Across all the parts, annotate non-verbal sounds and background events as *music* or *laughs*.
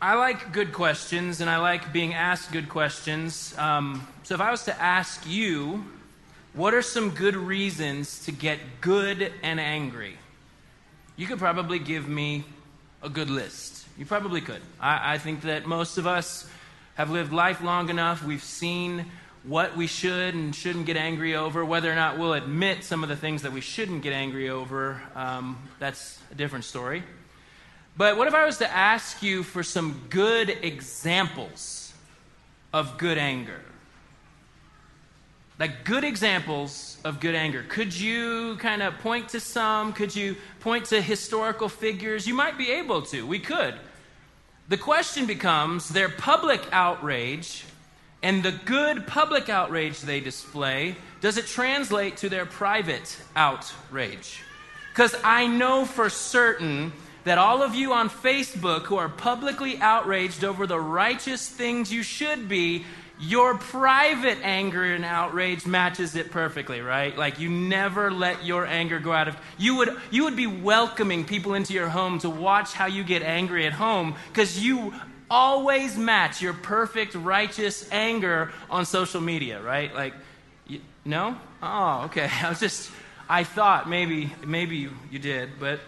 I like good questions and I like being asked good questions. Um, so, if I was to ask you, what are some good reasons to get good and angry? You could probably give me a good list. You probably could. I, I think that most of us have lived life long enough. We've seen what we should and shouldn't get angry over. Whether or not we'll admit some of the things that we shouldn't get angry over, um, that's a different story. But what if I was to ask you for some good examples of good anger? Like good examples of good anger. Could you kind of point to some? Could you point to historical figures? You might be able to. We could. The question becomes their public outrage and the good public outrage they display, does it translate to their private outrage? Because I know for certain that all of you on Facebook who are publicly outraged over the righteous things you should be, your private anger and outrage matches it perfectly, right? Like you never let your anger go out of you would you would be welcoming people into your home to watch how you get angry at home cuz you always match your perfect righteous anger on social media, right? Like you, no? Oh, okay. *laughs* I was just I thought maybe maybe you, you did, but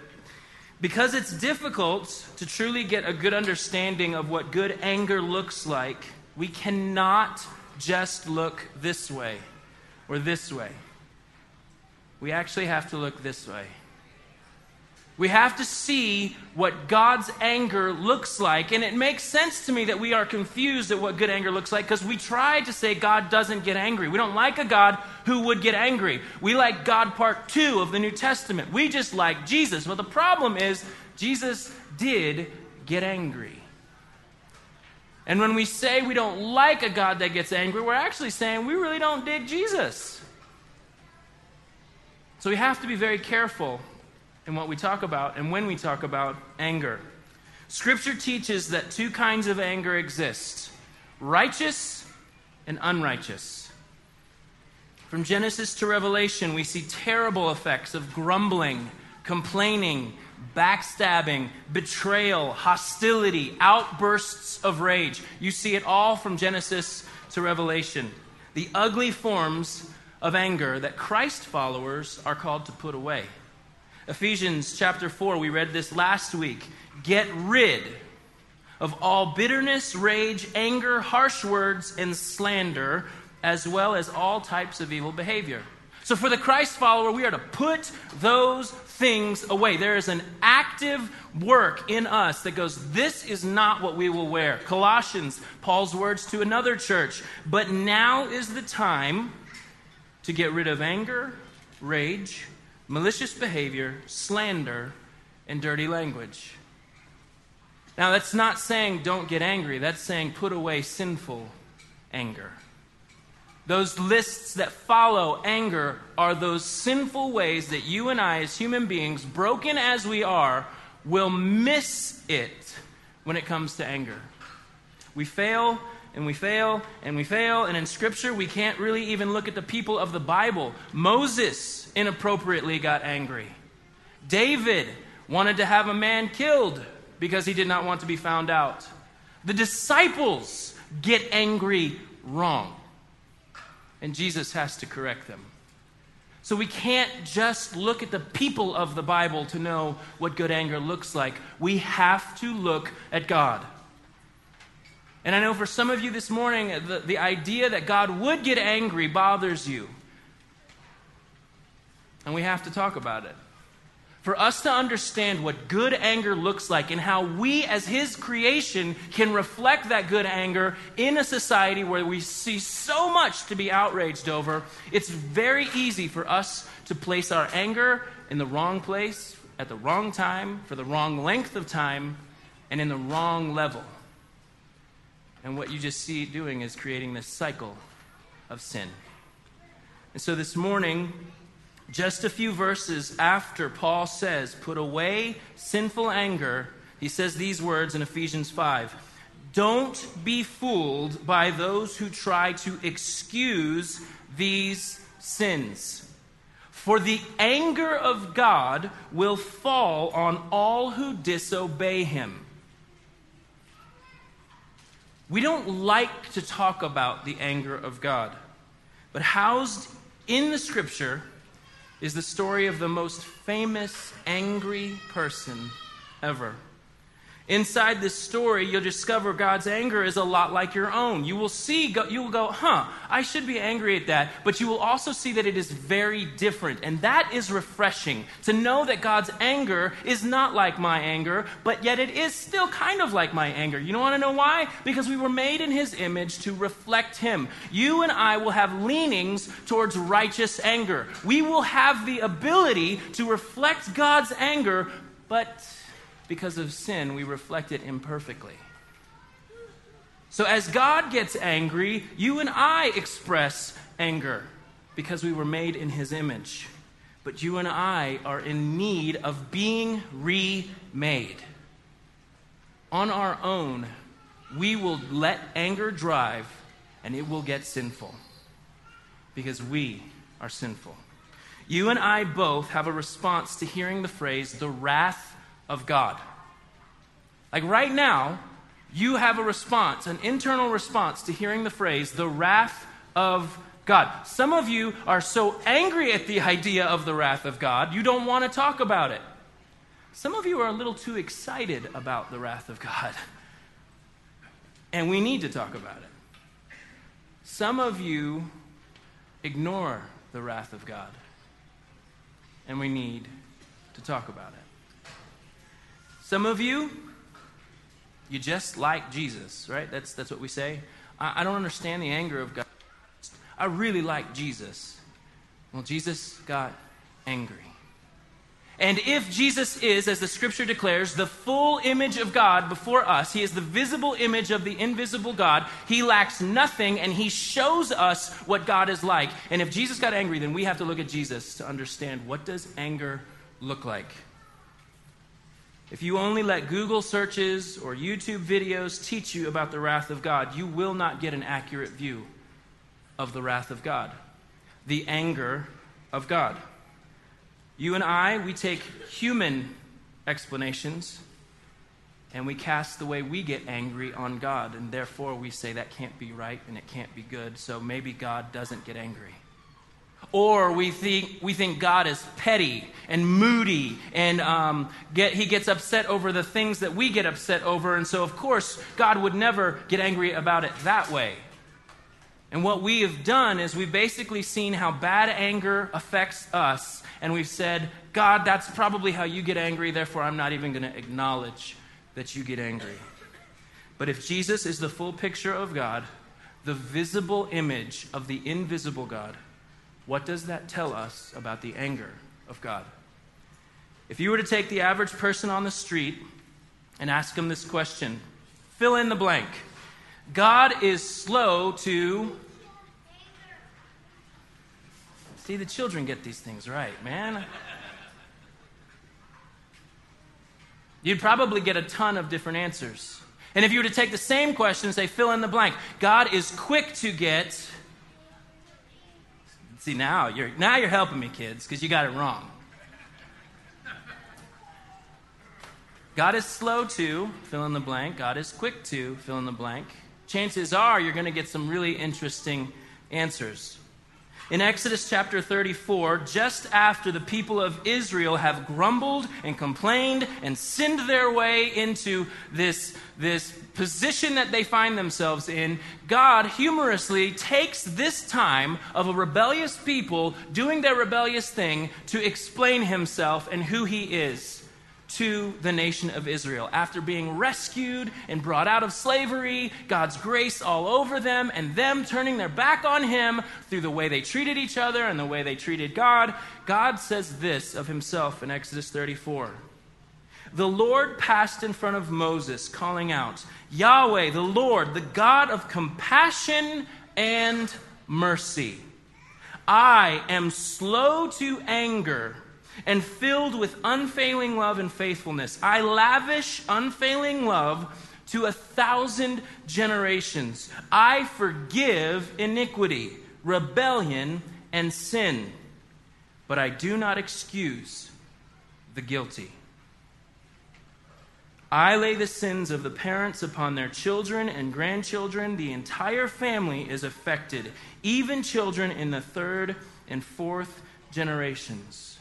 because it's difficult to truly get a good understanding of what good anger looks like, we cannot just look this way or this way. We actually have to look this way. We have to see what God's anger looks like. And it makes sense to me that we are confused at what good anger looks like because we try to say God doesn't get angry. We don't like a God who would get angry. We like God part two of the New Testament. We just like Jesus. But the problem is, Jesus did get angry. And when we say we don't like a God that gets angry, we're actually saying we really don't dig Jesus. So we have to be very careful in what we talk about and when we talk about anger. Scripture teaches that two kinds of anger exist righteous and unrighteous. From Genesis to Revelation, we see terrible effects of grumbling, complaining, backstabbing, betrayal, hostility, outbursts of rage. You see it all from Genesis to Revelation. The ugly forms of anger that Christ followers are called to put away. Ephesians chapter 4, we read this last week. Get rid of all bitterness, rage, anger, harsh words, and slander, as well as all types of evil behavior. So, for the Christ follower, we are to put those things away. There is an active work in us that goes, This is not what we will wear. Colossians, Paul's words to another church. But now is the time to get rid of anger, rage, malicious behavior, slander, and dirty language. Now, that's not saying don't get angry, that's saying put away sinful anger. Those lists that follow anger are those sinful ways that you and I, as human beings, broken as we are, will miss it when it comes to anger. We fail and we fail and we fail, and in Scripture, we can't really even look at the people of the Bible. Moses inappropriately got angry. David wanted to have a man killed because he did not want to be found out. The disciples get angry wrong. And Jesus has to correct them. So we can't just look at the people of the Bible to know what good anger looks like. We have to look at God. And I know for some of you this morning, the, the idea that God would get angry bothers you and we have to talk about it. For us to understand what good anger looks like and how we, as His creation, can reflect that good anger in a society where we see so much to be outraged over, it's very easy for us to place our anger in the wrong place, at the wrong time, for the wrong length of time, and in the wrong level. And what you just see doing is creating this cycle of sin. And so this morning, just a few verses after Paul says, Put away sinful anger, he says these words in Ephesians 5 Don't be fooled by those who try to excuse these sins. For the anger of God will fall on all who disobey him. We don't like to talk about the anger of God. But housed in the scripture is the story of the most famous angry person ever. Inside this story, you'll discover God's anger is a lot like your own. You will see, you will go, huh, I should be angry at that. But you will also see that it is very different. And that is refreshing to know that God's anger is not like my anger, but yet it is still kind of like my anger. You don't want to know why? Because we were made in His image to reflect Him. You and I will have leanings towards righteous anger. We will have the ability to reflect God's anger, but because of sin, we reflect it imperfectly. So, as God gets angry, you and I express anger because we were made in His image. But you and I are in need of being remade. On our own, we will let anger drive and it will get sinful because we are sinful. You and I both have a response to hearing the phrase, the wrath of God. Like right now, you have a response, an internal response to hearing the phrase, the wrath of God. Some of you are so angry at the idea of the wrath of God, you don't want to talk about it. Some of you are a little too excited about the wrath of God, and we need to talk about it. Some of you ignore the wrath of God, and we need to talk about it. Some of you, you just like Jesus, right? That's, that's what we say. I, I don't understand the anger of God. I really like Jesus. Well, Jesus got angry. And if Jesus is, as the scripture declares, the full image of God before us, he is the visible image of the invisible God, he lacks nothing and he shows us what God is like. And if Jesus got angry, then we have to look at Jesus to understand what does anger look like? If you only let Google searches or YouTube videos teach you about the wrath of God, you will not get an accurate view of the wrath of God, the anger of God. You and I, we take human explanations and we cast the way we get angry on God, and therefore we say that can't be right and it can't be good, so maybe God doesn't get angry. Or we think, we think God is petty and moody and um, get, he gets upset over the things that we get upset over. And so, of course, God would never get angry about it that way. And what we have done is we've basically seen how bad anger affects us. And we've said, God, that's probably how you get angry, therefore, I'm not even going to acknowledge that you get angry. But if Jesus is the full picture of God, the visible image of the invisible God, what does that tell us about the anger of God? If you were to take the average person on the street and ask them this question, fill in the blank. God is slow to. See, the children get these things right, man. You'd probably get a ton of different answers. And if you were to take the same question and say, fill in the blank, God is quick to get See, now you're, now you're helping me, kids, because you got it wrong. God is slow to fill in the blank. God is quick to fill in the blank. Chances are you're going to get some really interesting answers. In Exodus chapter 34, just after the people of Israel have grumbled and complained and sinned their way into this, this position that they find themselves in, God humorously takes this time of a rebellious people doing their rebellious thing to explain himself and who he is to the nation of Israel. After being rescued and brought out of slavery, God's grace all over them, and them turning their back on Him through the way they treated each other and the way they treated God, God says this of Himself in Exodus 34. The Lord passed in front of Moses, calling out, Yahweh, the Lord, the God of compassion and mercy. I am slow to anger and filled with unfailing love and faithfulness. I lavish unfailing love to a thousand generations. I forgive iniquity, rebellion, and sin, but I do not excuse the guilty. I lay the sins of the parents upon their children and grandchildren. The entire family is affected, even children in the third and fourth generations.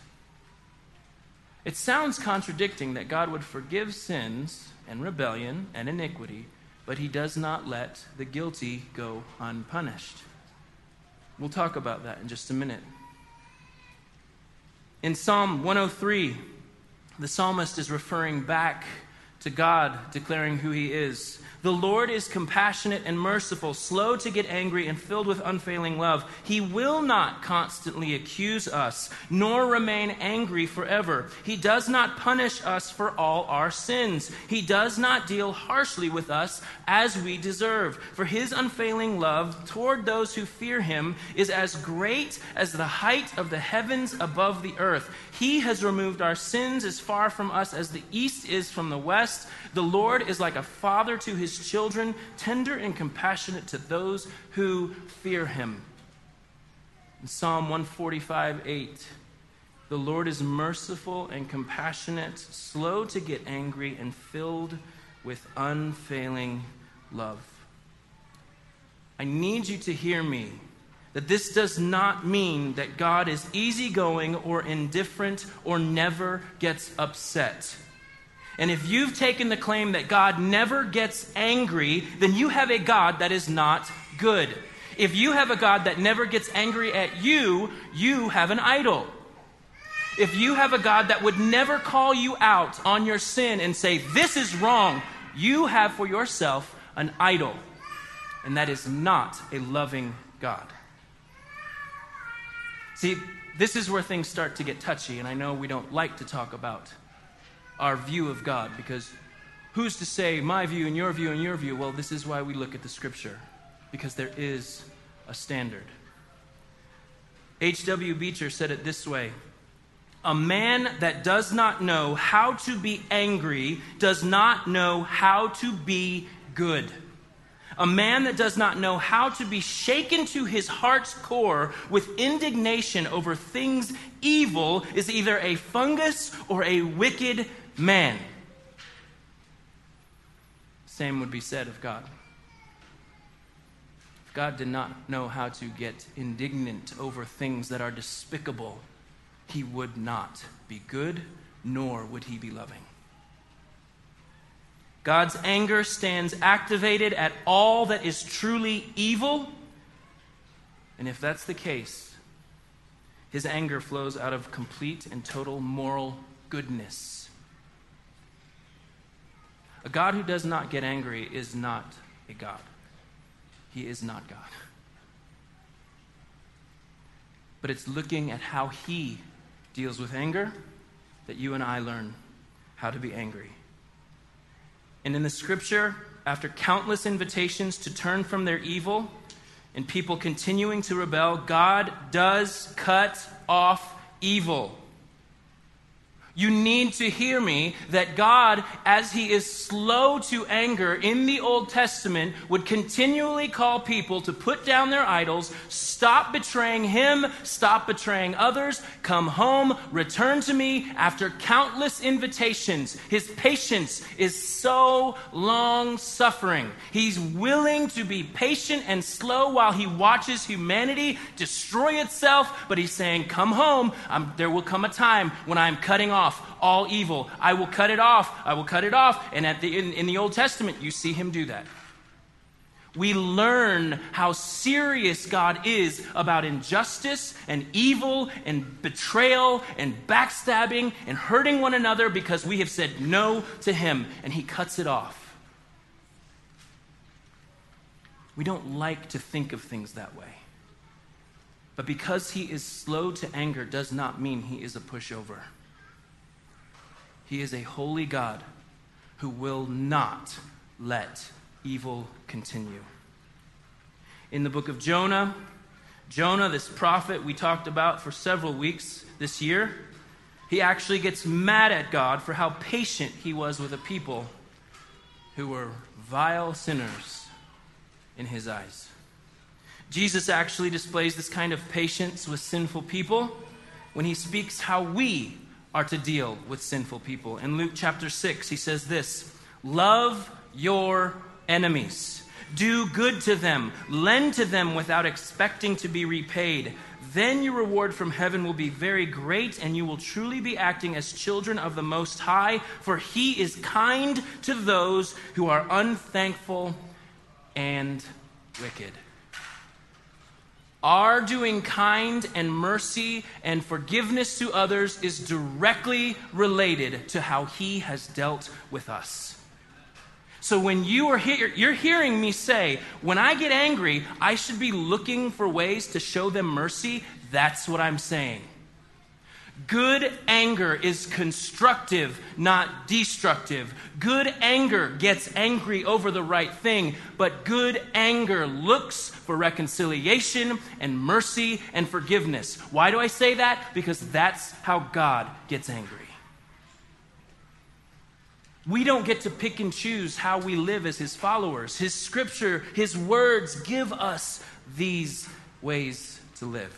It sounds contradicting that God would forgive sins and rebellion and iniquity, but he does not let the guilty go unpunished. We'll talk about that in just a minute. In Psalm 103, the psalmist is referring back to God, declaring who he is. The Lord is compassionate and merciful, slow to get angry, and filled with unfailing love. He will not constantly accuse us, nor remain angry forever. He does not punish us for all our sins. He does not deal harshly with us as we deserve. For his unfailing love toward those who fear him is as great as the height of the heavens above the earth. He has removed our sins as far from us as the east is from the west. The Lord is like a father to his children, tender and compassionate to those who fear him. In Psalm 145 8, the Lord is merciful and compassionate, slow to get angry, and filled with unfailing love. I need you to hear me that this does not mean that God is easygoing or indifferent or never gets upset. And if you've taken the claim that God never gets angry, then you have a God that is not good. If you have a God that never gets angry at you, you have an idol. If you have a God that would never call you out on your sin and say, This is wrong, you have for yourself an idol. And that is not a loving God. See, this is where things start to get touchy, and I know we don't like to talk about our view of God because who's to say my view and your view and your view? Well, this is why we look at the scripture because there is a standard. H.W. Beecher said it this way A man that does not know how to be angry does not know how to be good. A man that does not know how to be shaken to his heart's core with indignation over things evil is either a fungus or a wicked man. Same would be said of God. If God did not know how to get indignant over things that are despicable, he would not be good, nor would he be loving. God's anger stands activated at all that is truly evil. And if that's the case, his anger flows out of complete and total moral goodness. A God who does not get angry is not a God. He is not God. But it's looking at how He deals with anger that you and I learn how to be angry. And in the scripture, after countless invitations to turn from their evil and people continuing to rebel, God does cut off evil. You need to hear me that God, as He is slow to anger in the Old Testament, would continually call people to put down their idols, stop betraying Him, stop betraying others, come home, return to me after countless invitations. His patience is so long suffering. He's willing to be patient and slow while He watches humanity destroy itself, but He's saying, Come home. I'm, there will come a time when I'm cutting off off all evil. I will cut it off. I will cut it off. And at the, in, in the Old Testament, you see him do that. We learn how serious God is about injustice and evil and betrayal and backstabbing and hurting one another because we have said no to Him and He cuts it off. We don't like to think of things that way. But because He is slow to anger does not mean He is a pushover. He is a holy God who will not let evil continue. In the book of Jonah, Jonah, this prophet we talked about for several weeks this year, he actually gets mad at God for how patient he was with a people who were vile sinners in his eyes. Jesus actually displays this kind of patience with sinful people when he speaks how we are to deal with sinful people. In Luke chapter 6, he says this Love your enemies. Do good to them. Lend to them without expecting to be repaid. Then your reward from heaven will be very great, and you will truly be acting as children of the Most High, for He is kind to those who are unthankful and wicked. Our doing kind and mercy and forgiveness to others is directly related to how He has dealt with us. So when you are here, you're hearing me say, when I get angry, I should be looking for ways to show them mercy. That's what I'm saying. Good anger is constructive, not destructive. Good anger gets angry over the right thing, but good anger looks for reconciliation and mercy and forgiveness. Why do I say that? Because that's how God gets angry. We don't get to pick and choose how we live as his followers. His scripture, his words give us these ways to live.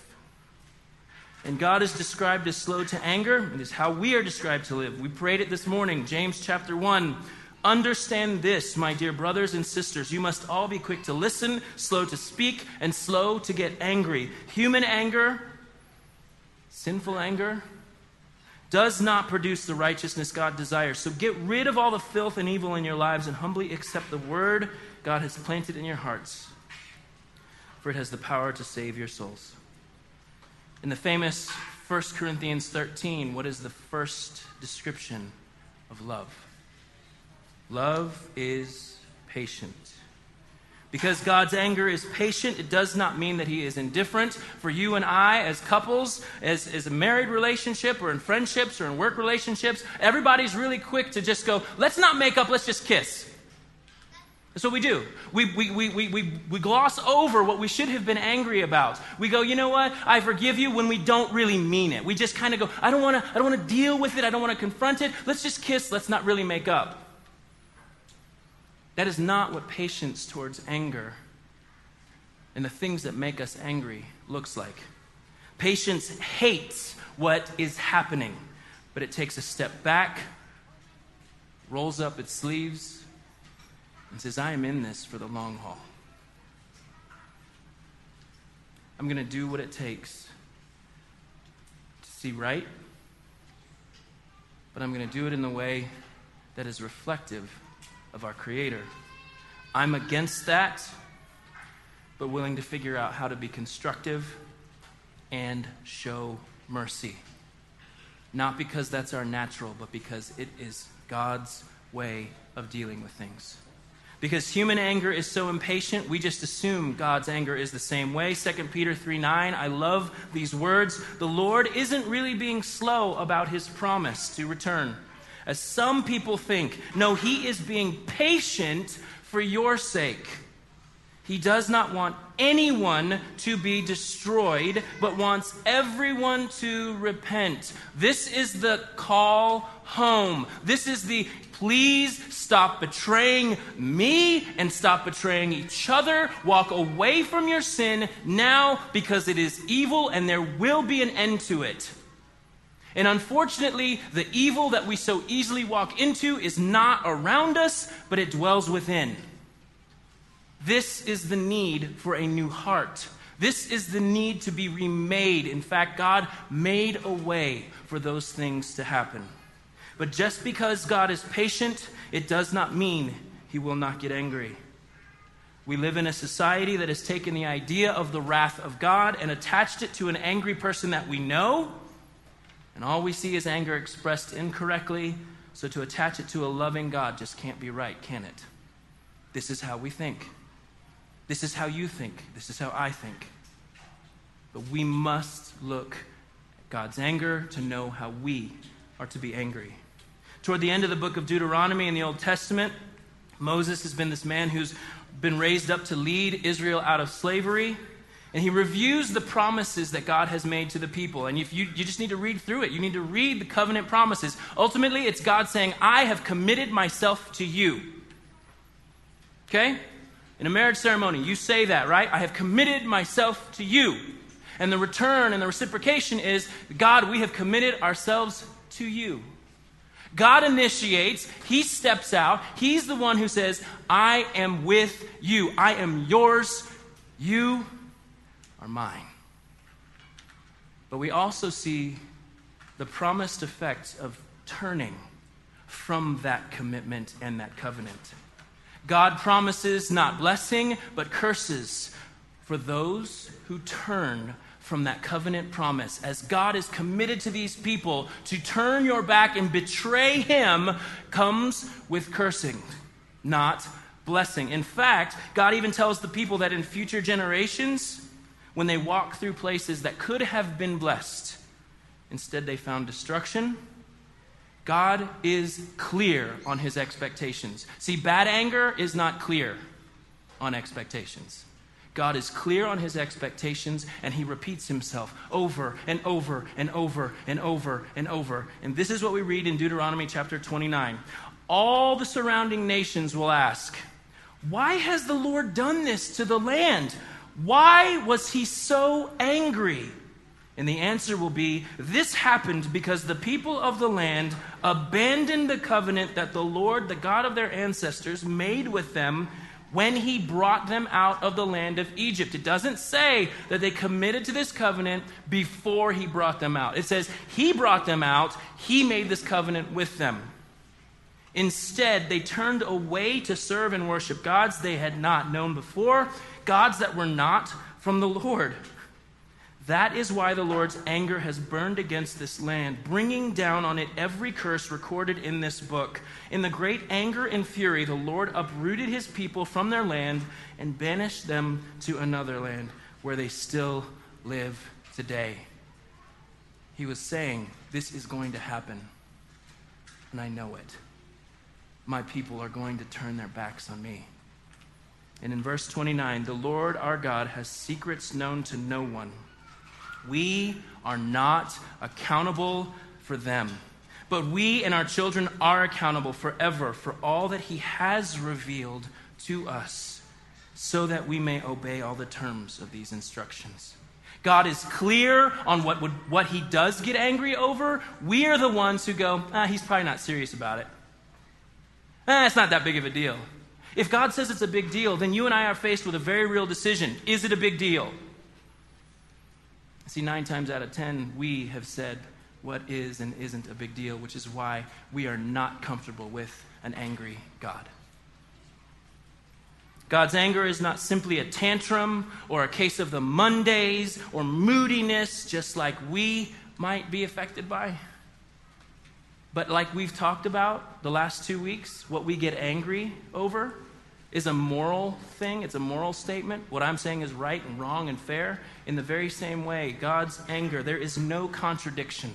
And God is described as slow to anger. It is how we are described to live. We prayed it this morning, James chapter 1. Understand this, my dear brothers and sisters. You must all be quick to listen, slow to speak, and slow to get angry. Human anger, sinful anger, does not produce the righteousness God desires. So get rid of all the filth and evil in your lives and humbly accept the word God has planted in your hearts, for it has the power to save your souls. In the famous 1 Corinthians 13, what is the first description of love? Love is patient. Because God's anger is patient, it does not mean that He is indifferent. For you and I, as couples, as, as a married relationship, or in friendships, or in work relationships, everybody's really quick to just go, let's not make up, let's just kiss. That's what we do. We, we, we, we, we, we gloss over what we should have been angry about. We go, you know what? I forgive you when we don't really mean it. We just kind of go, I don't want to I don't want to deal with it. I don't want to confront it. Let's just kiss. Let's not really make up. That is not what patience towards anger and the things that make us angry looks like. Patience hates what is happening, but it takes a step back, rolls up its sleeves, and says, I am in this for the long haul. I'm going to do what it takes to see right, but I'm going to do it in the way that is reflective of our Creator. I'm against that, but willing to figure out how to be constructive and show mercy. Not because that's our natural, but because it is God's way of dealing with things. Because human anger is so impatient, we just assume God's anger is the same way. 2 Peter 3 9, I love these words. The Lord isn't really being slow about his promise to return, as some people think. No, he is being patient for your sake. He does not want anyone to be destroyed, but wants everyone to repent. This is the call home. This is the Please stop betraying me and stop betraying each other. Walk away from your sin now because it is evil and there will be an end to it. And unfortunately, the evil that we so easily walk into is not around us, but it dwells within. This is the need for a new heart. This is the need to be remade. In fact, God made a way for those things to happen. But just because God is patient, it does not mean he will not get angry. We live in a society that has taken the idea of the wrath of God and attached it to an angry person that we know, and all we see is anger expressed incorrectly. So to attach it to a loving God just can't be right, can it? This is how we think. This is how you think. This is how I think. But we must look at God's anger to know how we are to be angry. Toward the end of the book of Deuteronomy in the Old Testament, Moses has been this man who's been raised up to lead Israel out of slavery. And he reviews the promises that God has made to the people. And if you, you just need to read through it, you need to read the covenant promises. Ultimately, it's God saying, I have committed myself to you. Okay? In a marriage ceremony, you say that, right? I have committed myself to you. And the return and the reciprocation is God, we have committed ourselves to you. God initiates, He steps out, He's the one who says, I am with you, I am yours, you are mine. But we also see the promised effect of turning from that commitment and that covenant. God promises not blessing, but curses for those who turn from that covenant promise. As God is committed to these people, to turn your back and betray Him comes with cursing, not blessing. In fact, God even tells the people that in future generations, when they walk through places that could have been blessed, instead they found destruction. God is clear on his expectations. See, bad anger is not clear on expectations. God is clear on his expectations and he repeats himself over and over and over and over and over. And this is what we read in Deuteronomy chapter 29. All the surrounding nations will ask, Why has the Lord done this to the land? Why was he so angry? And the answer will be this happened because the people of the land abandoned the covenant that the Lord, the God of their ancestors, made with them when he brought them out of the land of Egypt. It doesn't say that they committed to this covenant before he brought them out. It says he brought them out, he made this covenant with them. Instead, they turned away to serve and worship gods they had not known before gods that were not from the Lord. That is why the Lord's anger has burned against this land, bringing down on it every curse recorded in this book. In the great anger and fury, the Lord uprooted his people from their land and banished them to another land where they still live today. He was saying, This is going to happen, and I know it. My people are going to turn their backs on me. And in verse 29, the Lord our God has secrets known to no one. We are not accountable for them. But we and our children are accountable forever for all that He has revealed to us, so that we may obey all the terms of these instructions. God is clear on what, would, what He does get angry over. We are the ones who go, ah, He's probably not serious about it. Ah, it's not that big of a deal. If God says it's a big deal, then you and I are faced with a very real decision. Is it a big deal? See, nine times out of ten, we have said what is and isn't a big deal, which is why we are not comfortable with an angry God. God's anger is not simply a tantrum or a case of the Mondays or moodiness, just like we might be affected by. But like we've talked about the last two weeks, what we get angry over is a moral thing, it's a moral statement. What I'm saying is right and wrong and fair. In the very same way, God's anger, there is no contradiction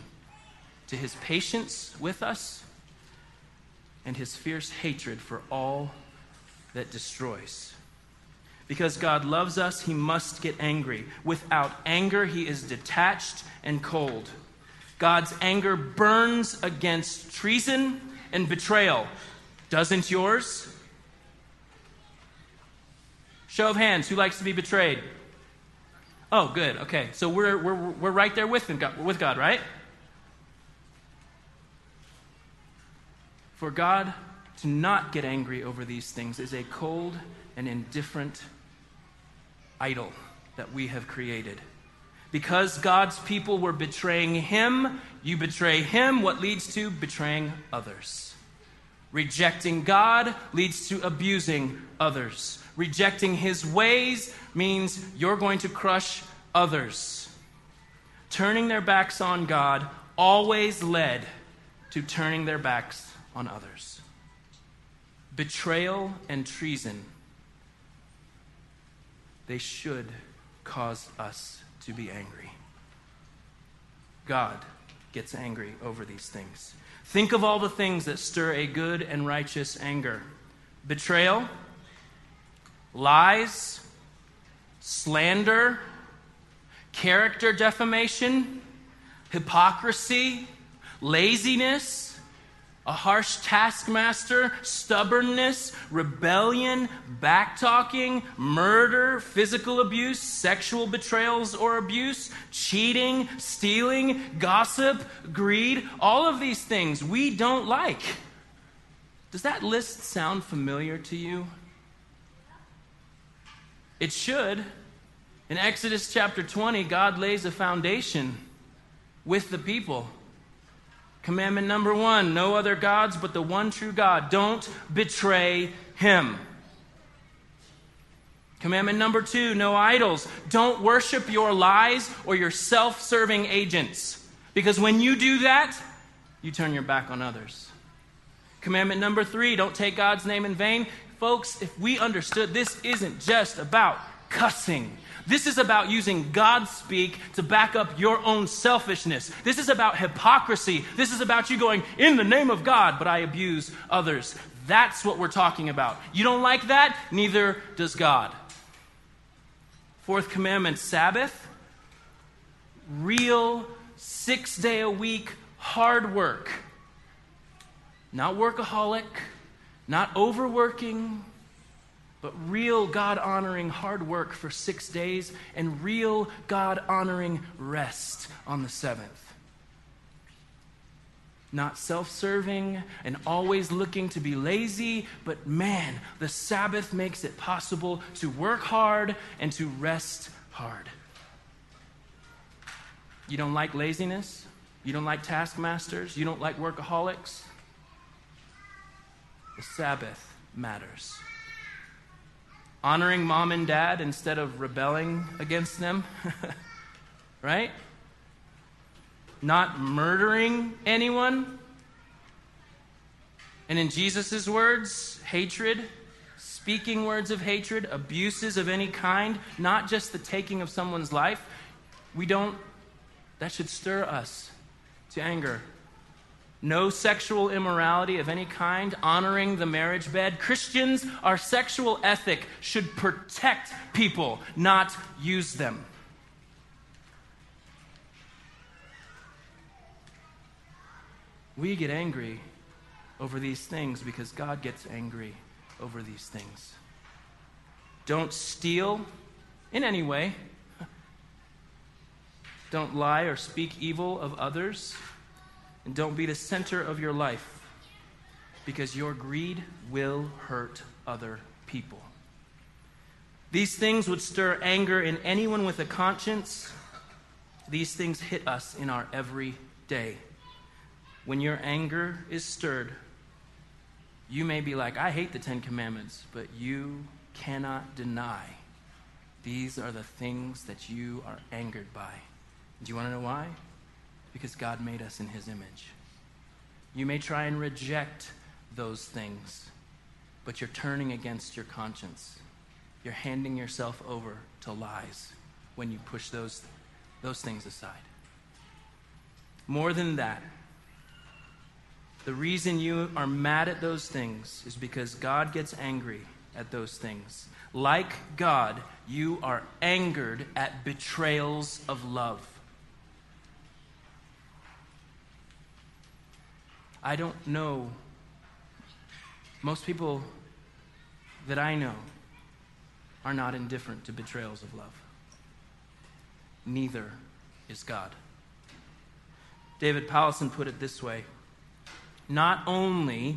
to his patience with us and his fierce hatred for all that destroys. Because God loves us, he must get angry. Without anger, he is detached and cold. God's anger burns against treason and betrayal. Doesn't yours? Show of hands, who likes to be betrayed? Oh, good. Okay. So we're, we're, we're right there with, God, with God, right? For God to not get angry over these things is a cold and indifferent idol that we have created. Because God's people were betraying Him, you betray Him, what leads to betraying others. Rejecting God leads to abusing others. Rejecting his ways means you're going to crush others. Turning their backs on God always led to turning their backs on others. Betrayal and treason, they should cause us to be angry. God gets angry over these things. Think of all the things that stir a good and righteous anger betrayal, lies, slander, character defamation, hypocrisy, laziness, a harsh taskmaster, stubbornness, rebellion, backtalking, murder, physical abuse, sexual betrayals or abuse, cheating, stealing, gossip, greed, all of these things we don't like. Does that list sound familiar to you? It should. In Exodus chapter 20, God lays a foundation with the people. Commandment number one no other gods but the one true God. Don't betray him. Commandment number two no idols. Don't worship your lies or your self serving agents. Because when you do that, you turn your back on others. Commandment number three don't take God's name in vain. Folks, if we understood this isn't just about cussing this is about using God speak to back up your own selfishness. This is about hypocrisy. This is about you going, in the name of God, but I abuse others. That's what we're talking about. You don't like that? Neither does God. Fourth commandment Sabbath. Real six day a week hard work. Not workaholic, not overworking, but real God honoring hard work for six days and real God honoring rest on the seventh. Not self serving and always looking to be lazy, but man, the Sabbath makes it possible to work hard and to rest hard. You don't like laziness? You don't like taskmasters? You don't like workaholics? The Sabbath matters honoring mom and dad instead of rebelling against them, *laughs* right? Not murdering anyone. And in Jesus' words, hatred, speaking words of hatred, abuses of any kind, not just the taking of someone's life, we don't, that should stir us to anger no sexual immorality of any kind, honoring the marriage bed. Christians, our sexual ethic should protect people, not use them. We get angry over these things because God gets angry over these things. Don't steal in any way. Don't lie or speak evil of others. And don't be the center of your life because your greed will hurt other people. These things would stir anger in anyone with a conscience. These things hit us in our everyday. When your anger is stirred, you may be like, I hate the Ten Commandments, but you cannot deny these are the things that you are angered by. Do you want to know why? Because God made us in his image. You may try and reject those things, but you're turning against your conscience. You're handing yourself over to lies when you push those, those things aside. More than that, the reason you are mad at those things is because God gets angry at those things. Like God, you are angered at betrayals of love. I don't know. Most people that I know are not indifferent to betrayals of love. Neither is God. David Powlison put it this way Not only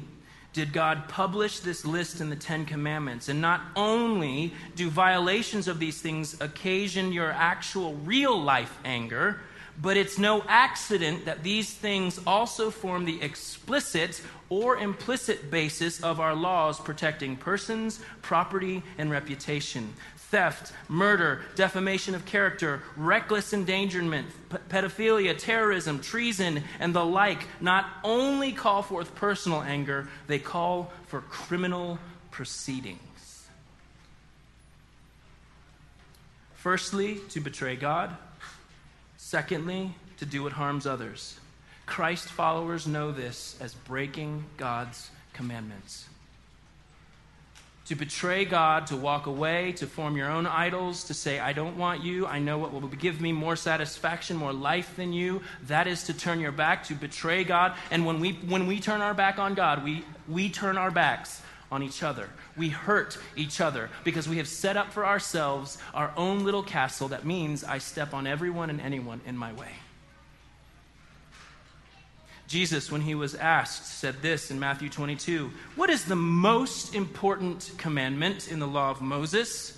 did God publish this list in the Ten Commandments, and not only do violations of these things occasion your actual real life anger, but it's no accident that these things also form the explicit or implicit basis of our laws protecting persons, property, and reputation. Theft, murder, defamation of character, reckless endangerment, p- pedophilia, terrorism, treason, and the like not only call forth personal anger, they call for criminal proceedings. Firstly, to betray God. Secondly, to do what harms others. Christ followers know this as breaking God's commandments. to betray God, to walk away, to form your own idols, to say, I don't want you, I know what will give me more satisfaction, more life than you. That is to turn your back, to betray God. And when we, when we turn our back on God, we, we turn our backs on each other. We hurt each other because we have set up for ourselves our own little castle that means I step on everyone and anyone in my way. Jesus, when he was asked, said this in Matthew 22 What is the most important commandment in the law of Moses?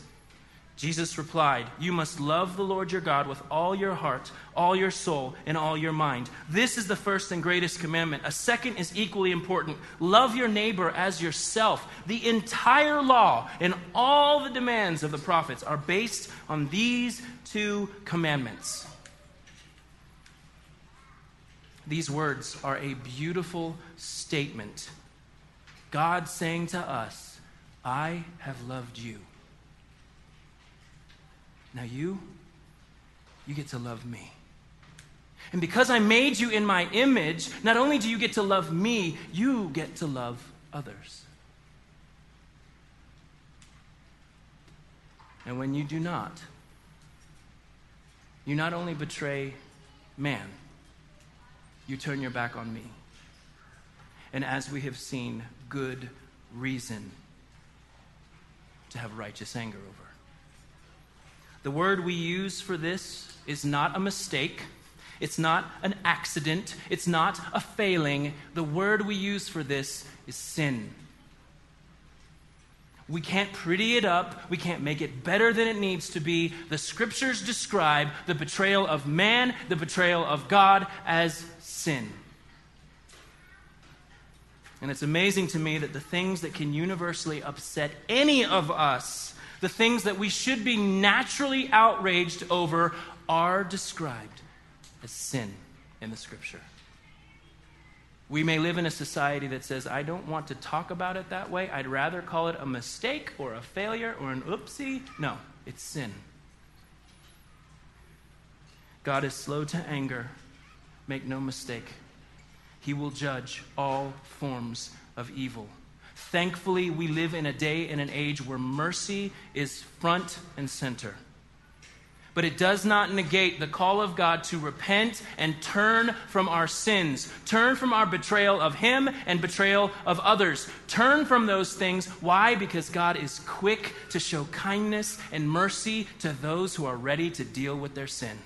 Jesus replied, You must love the Lord your God with all your heart, all your soul, and all your mind. This is the first and greatest commandment. A second is equally important love your neighbor as yourself. The entire law and all the demands of the prophets are based on these two commandments. These words are a beautiful statement. God saying to us, I have loved you. Now you, you get to love me. And because I made you in my image, not only do you get to love me, you get to love others. And when you do not, you not only betray man, you turn your back on me. And as we have seen, good reason to have righteous anger over. The word we use for this is not a mistake. It's not an accident. It's not a failing. The word we use for this is sin. We can't pretty it up. We can't make it better than it needs to be. The scriptures describe the betrayal of man, the betrayal of God as sin. And it's amazing to me that the things that can universally upset any of us, the things that we should be naturally outraged over, are described as sin in the scripture. We may live in a society that says, I don't want to talk about it that way. I'd rather call it a mistake or a failure or an oopsie. No, it's sin. God is slow to anger Make no mistake, he will judge all forms of evil. Thankfully, we live in a day and an age where mercy is front and center. But it does not negate the call of God to repent and turn from our sins. Turn from our betrayal of Him and betrayal of others. Turn from those things. Why? Because God is quick to show kindness and mercy to those who are ready to deal with their sin.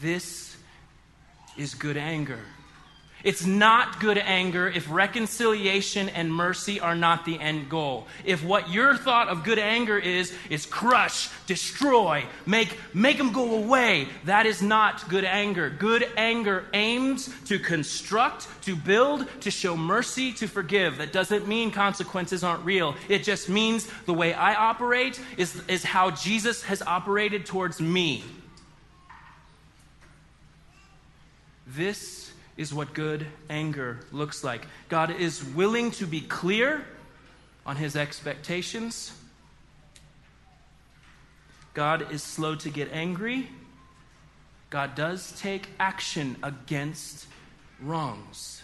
This is good anger. It's not good anger if reconciliation and mercy are not the end goal. If what your thought of good anger is, is crush, destroy, make, make them go away, that is not good anger. Good anger aims to construct, to build, to show mercy, to forgive. That doesn't mean consequences aren't real. It just means the way I operate is, is how Jesus has operated towards me. This is what good anger looks like. God is willing to be clear on his expectations. God is slow to get angry. God does take action against wrongs.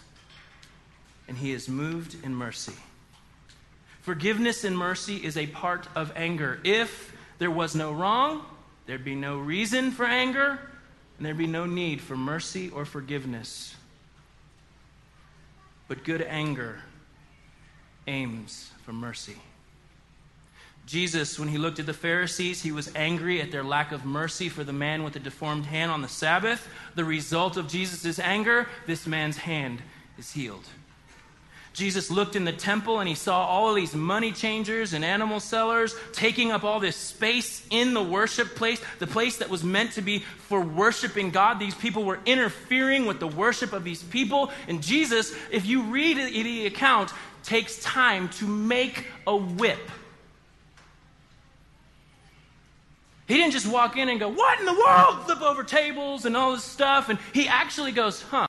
And he is moved in mercy. Forgiveness and mercy is a part of anger. If there was no wrong, there'd be no reason for anger and there'd be no need for mercy or forgiveness. But good anger aims for mercy. Jesus, when he looked at the Pharisees, he was angry at their lack of mercy for the man with the deformed hand on the Sabbath. The result of Jesus' anger, this man's hand is healed. Jesus looked in the temple and he saw all these money changers and animal sellers taking up all this space in the worship place, the place that was meant to be for worshiping God. These people were interfering with the worship of these people. And Jesus, if you read the account, takes time to make a whip. He didn't just walk in and go, What in the world? Flip over tables and all this stuff. And he actually goes, Huh,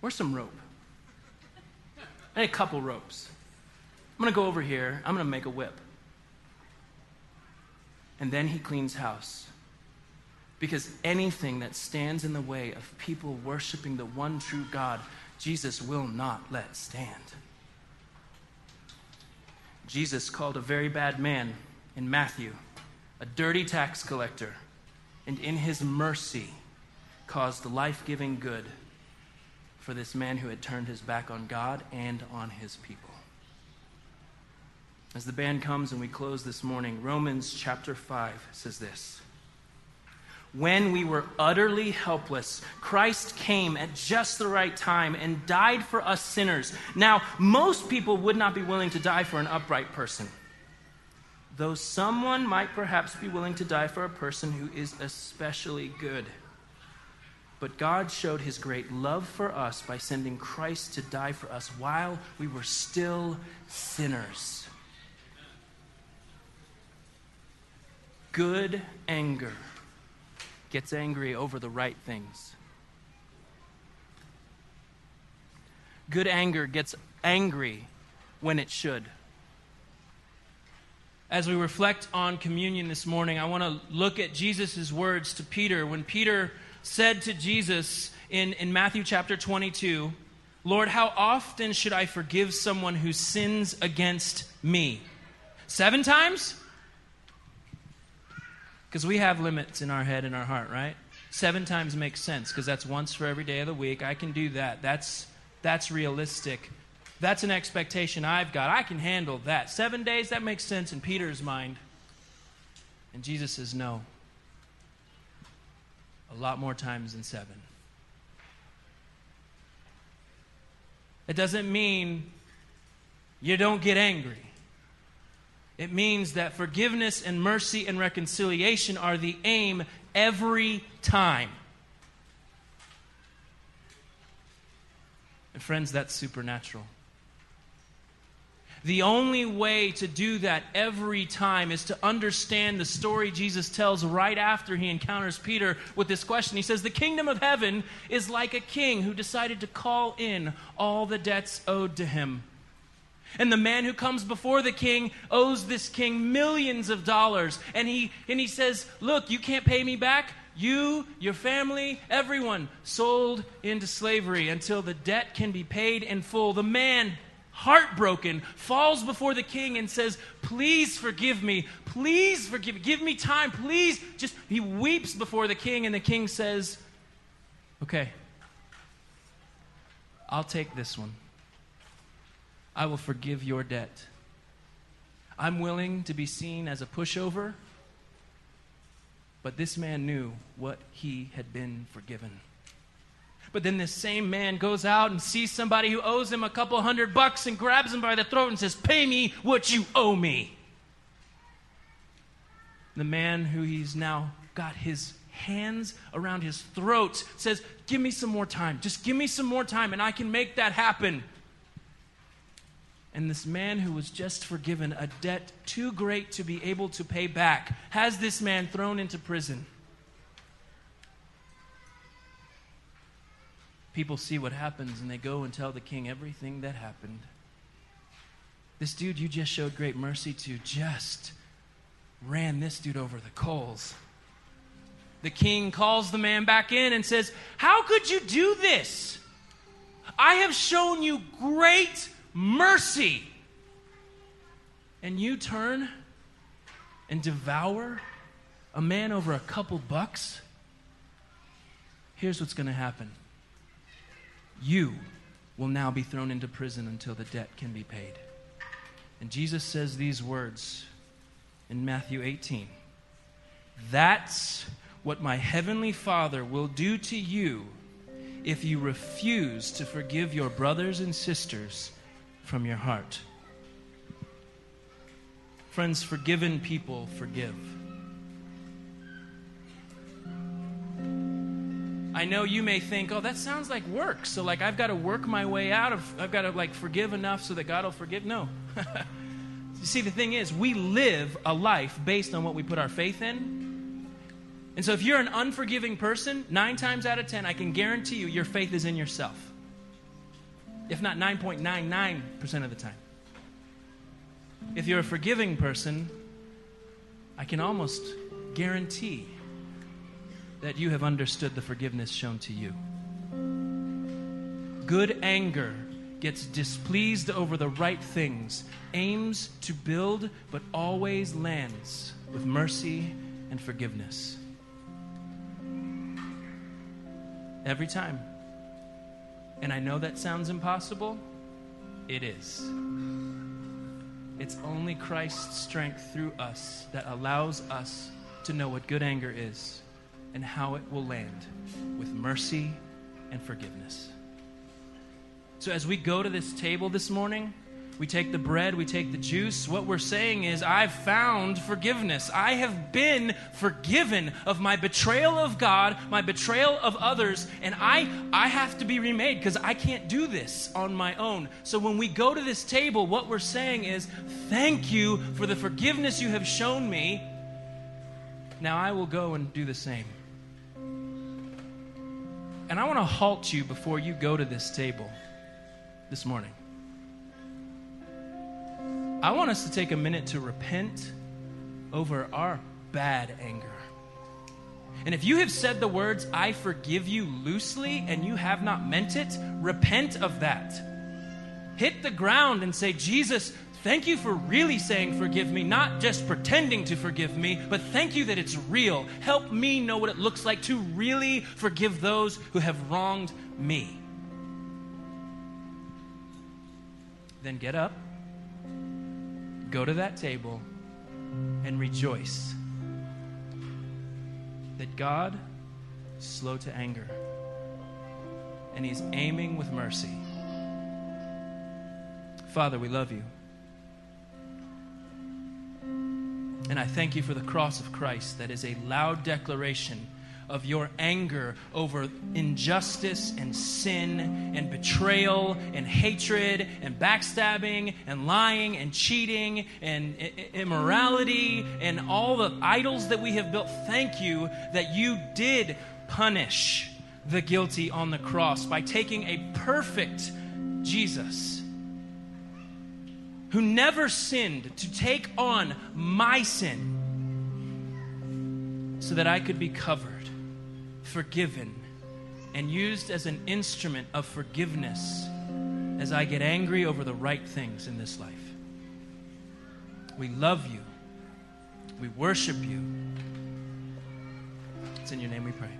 Where's some rope? I need a couple ropes. I'm going to go over here. I'm going to make a whip. And then he cleans house. Because anything that stands in the way of people worshiping the one true God, Jesus will not let stand. Jesus called a very bad man in Matthew a dirty tax collector, and in his mercy caused life giving good for this man who had turned his back on God and on his people. As the band comes and we close this morning, Romans chapter 5 says this When we were utterly helpless, Christ came at just the right time and died for us sinners. Now, most people would not be willing to die for an upright person, though someone might perhaps be willing to die for a person who is especially good. But God showed his great love for us by sending Christ to die for us while we were still sinners. Good anger gets angry over the right things. Good anger gets angry when it should. As we reflect on communion this morning, I want to look at Jesus' words to Peter when Peter said to Jesus in, in Matthew chapter 22, Lord, how often should I forgive someone who sins against me? Seven times? Because we have limits in our head and our heart, right? Seven times makes sense because that's once for every day of the week. I can do that. That's, that's realistic. That's an expectation I've got. I can handle that. Seven days, that makes sense in Peter's mind. And Jesus says, no. A lot more times than seven. It doesn't mean you don't get angry. It means that forgiveness and mercy and reconciliation are the aim every time. And friends, that's supernatural. The only way to do that every time is to understand the story Jesus tells right after he encounters Peter with this question. He says, The kingdom of heaven is like a king who decided to call in all the debts owed to him. And the man who comes before the king owes this king millions of dollars. And he, and he says, Look, you can't pay me back. You, your family, everyone sold into slavery until the debt can be paid in full. The man, heartbroken, falls before the king and says, Please forgive me. Please forgive me. Give me time. Please. Just, he weeps before the king, and the king says, Okay, I'll take this one. I will forgive your debt. I'm willing to be seen as a pushover, but this man knew what he had been forgiven. But then this same man goes out and sees somebody who owes him a couple hundred bucks and grabs him by the throat and says, Pay me what you owe me. The man who he's now got his hands around his throat says, Give me some more time. Just give me some more time and I can make that happen. And this man who was just forgiven a debt too great to be able to pay back has this man thrown into prison. People see what happens and they go and tell the king everything that happened. This dude you just showed great mercy to just ran this dude over the coals. The king calls the man back in and says, How could you do this? I have shown you great mercy. And you turn and devour a man over a couple bucks? Here's what's going to happen you will now be thrown into prison until the debt can be paid. And Jesus says these words in Matthew 18 That's what my heavenly Father will do to you if you refuse to forgive your brothers and sisters from your heart. Friends, forgiven people forgive. I know you may think, oh, that sounds like work. So, like, I've got to work my way out of, I've got to, like, forgive enough so that God will forgive. No. you *laughs* see, the thing is, we live a life based on what we put our faith in. And so, if you're an unforgiving person, nine times out of ten, I can guarantee you your faith is in yourself if not 9.99% of the time. If you're a forgiving person, I can almost guarantee that you have understood the forgiveness shown to you. Good anger gets displeased over the right things, aims to build, but always lands with mercy and forgiveness. Every time. And I know that sounds impossible. It is. It's only Christ's strength through us that allows us to know what good anger is and how it will land with mercy and forgiveness. So, as we go to this table this morning, we take the bread, we take the juice. What we're saying is, I've found forgiveness. I have been forgiven of my betrayal of God, my betrayal of others, and I, I have to be remade because I can't do this on my own. So when we go to this table, what we're saying is, Thank you for the forgiveness you have shown me. Now I will go and do the same. And I want to halt you before you go to this table this morning. I want us to take a minute to repent over our bad anger. And if you have said the words, I forgive you loosely, and you have not meant it, repent of that. Hit the ground and say, Jesus, thank you for really saying forgive me, not just pretending to forgive me, but thank you that it's real. Help me know what it looks like to really forgive those who have wronged me. Then get up go to that table and rejoice that God is slow to anger and He's aiming with mercy. Father, we love you. And I thank you for the cross of Christ that is a loud declaration of your anger over injustice and sin and betrayal and hatred and backstabbing and lying and cheating and immorality and all the idols that we have built. Thank you that you did punish the guilty on the cross by taking a perfect Jesus who never sinned to take on my sin so that I could be covered forgiven and used as an instrument of forgiveness as I get angry over the right things in this life. We love you. We worship you. It's in your name we pray.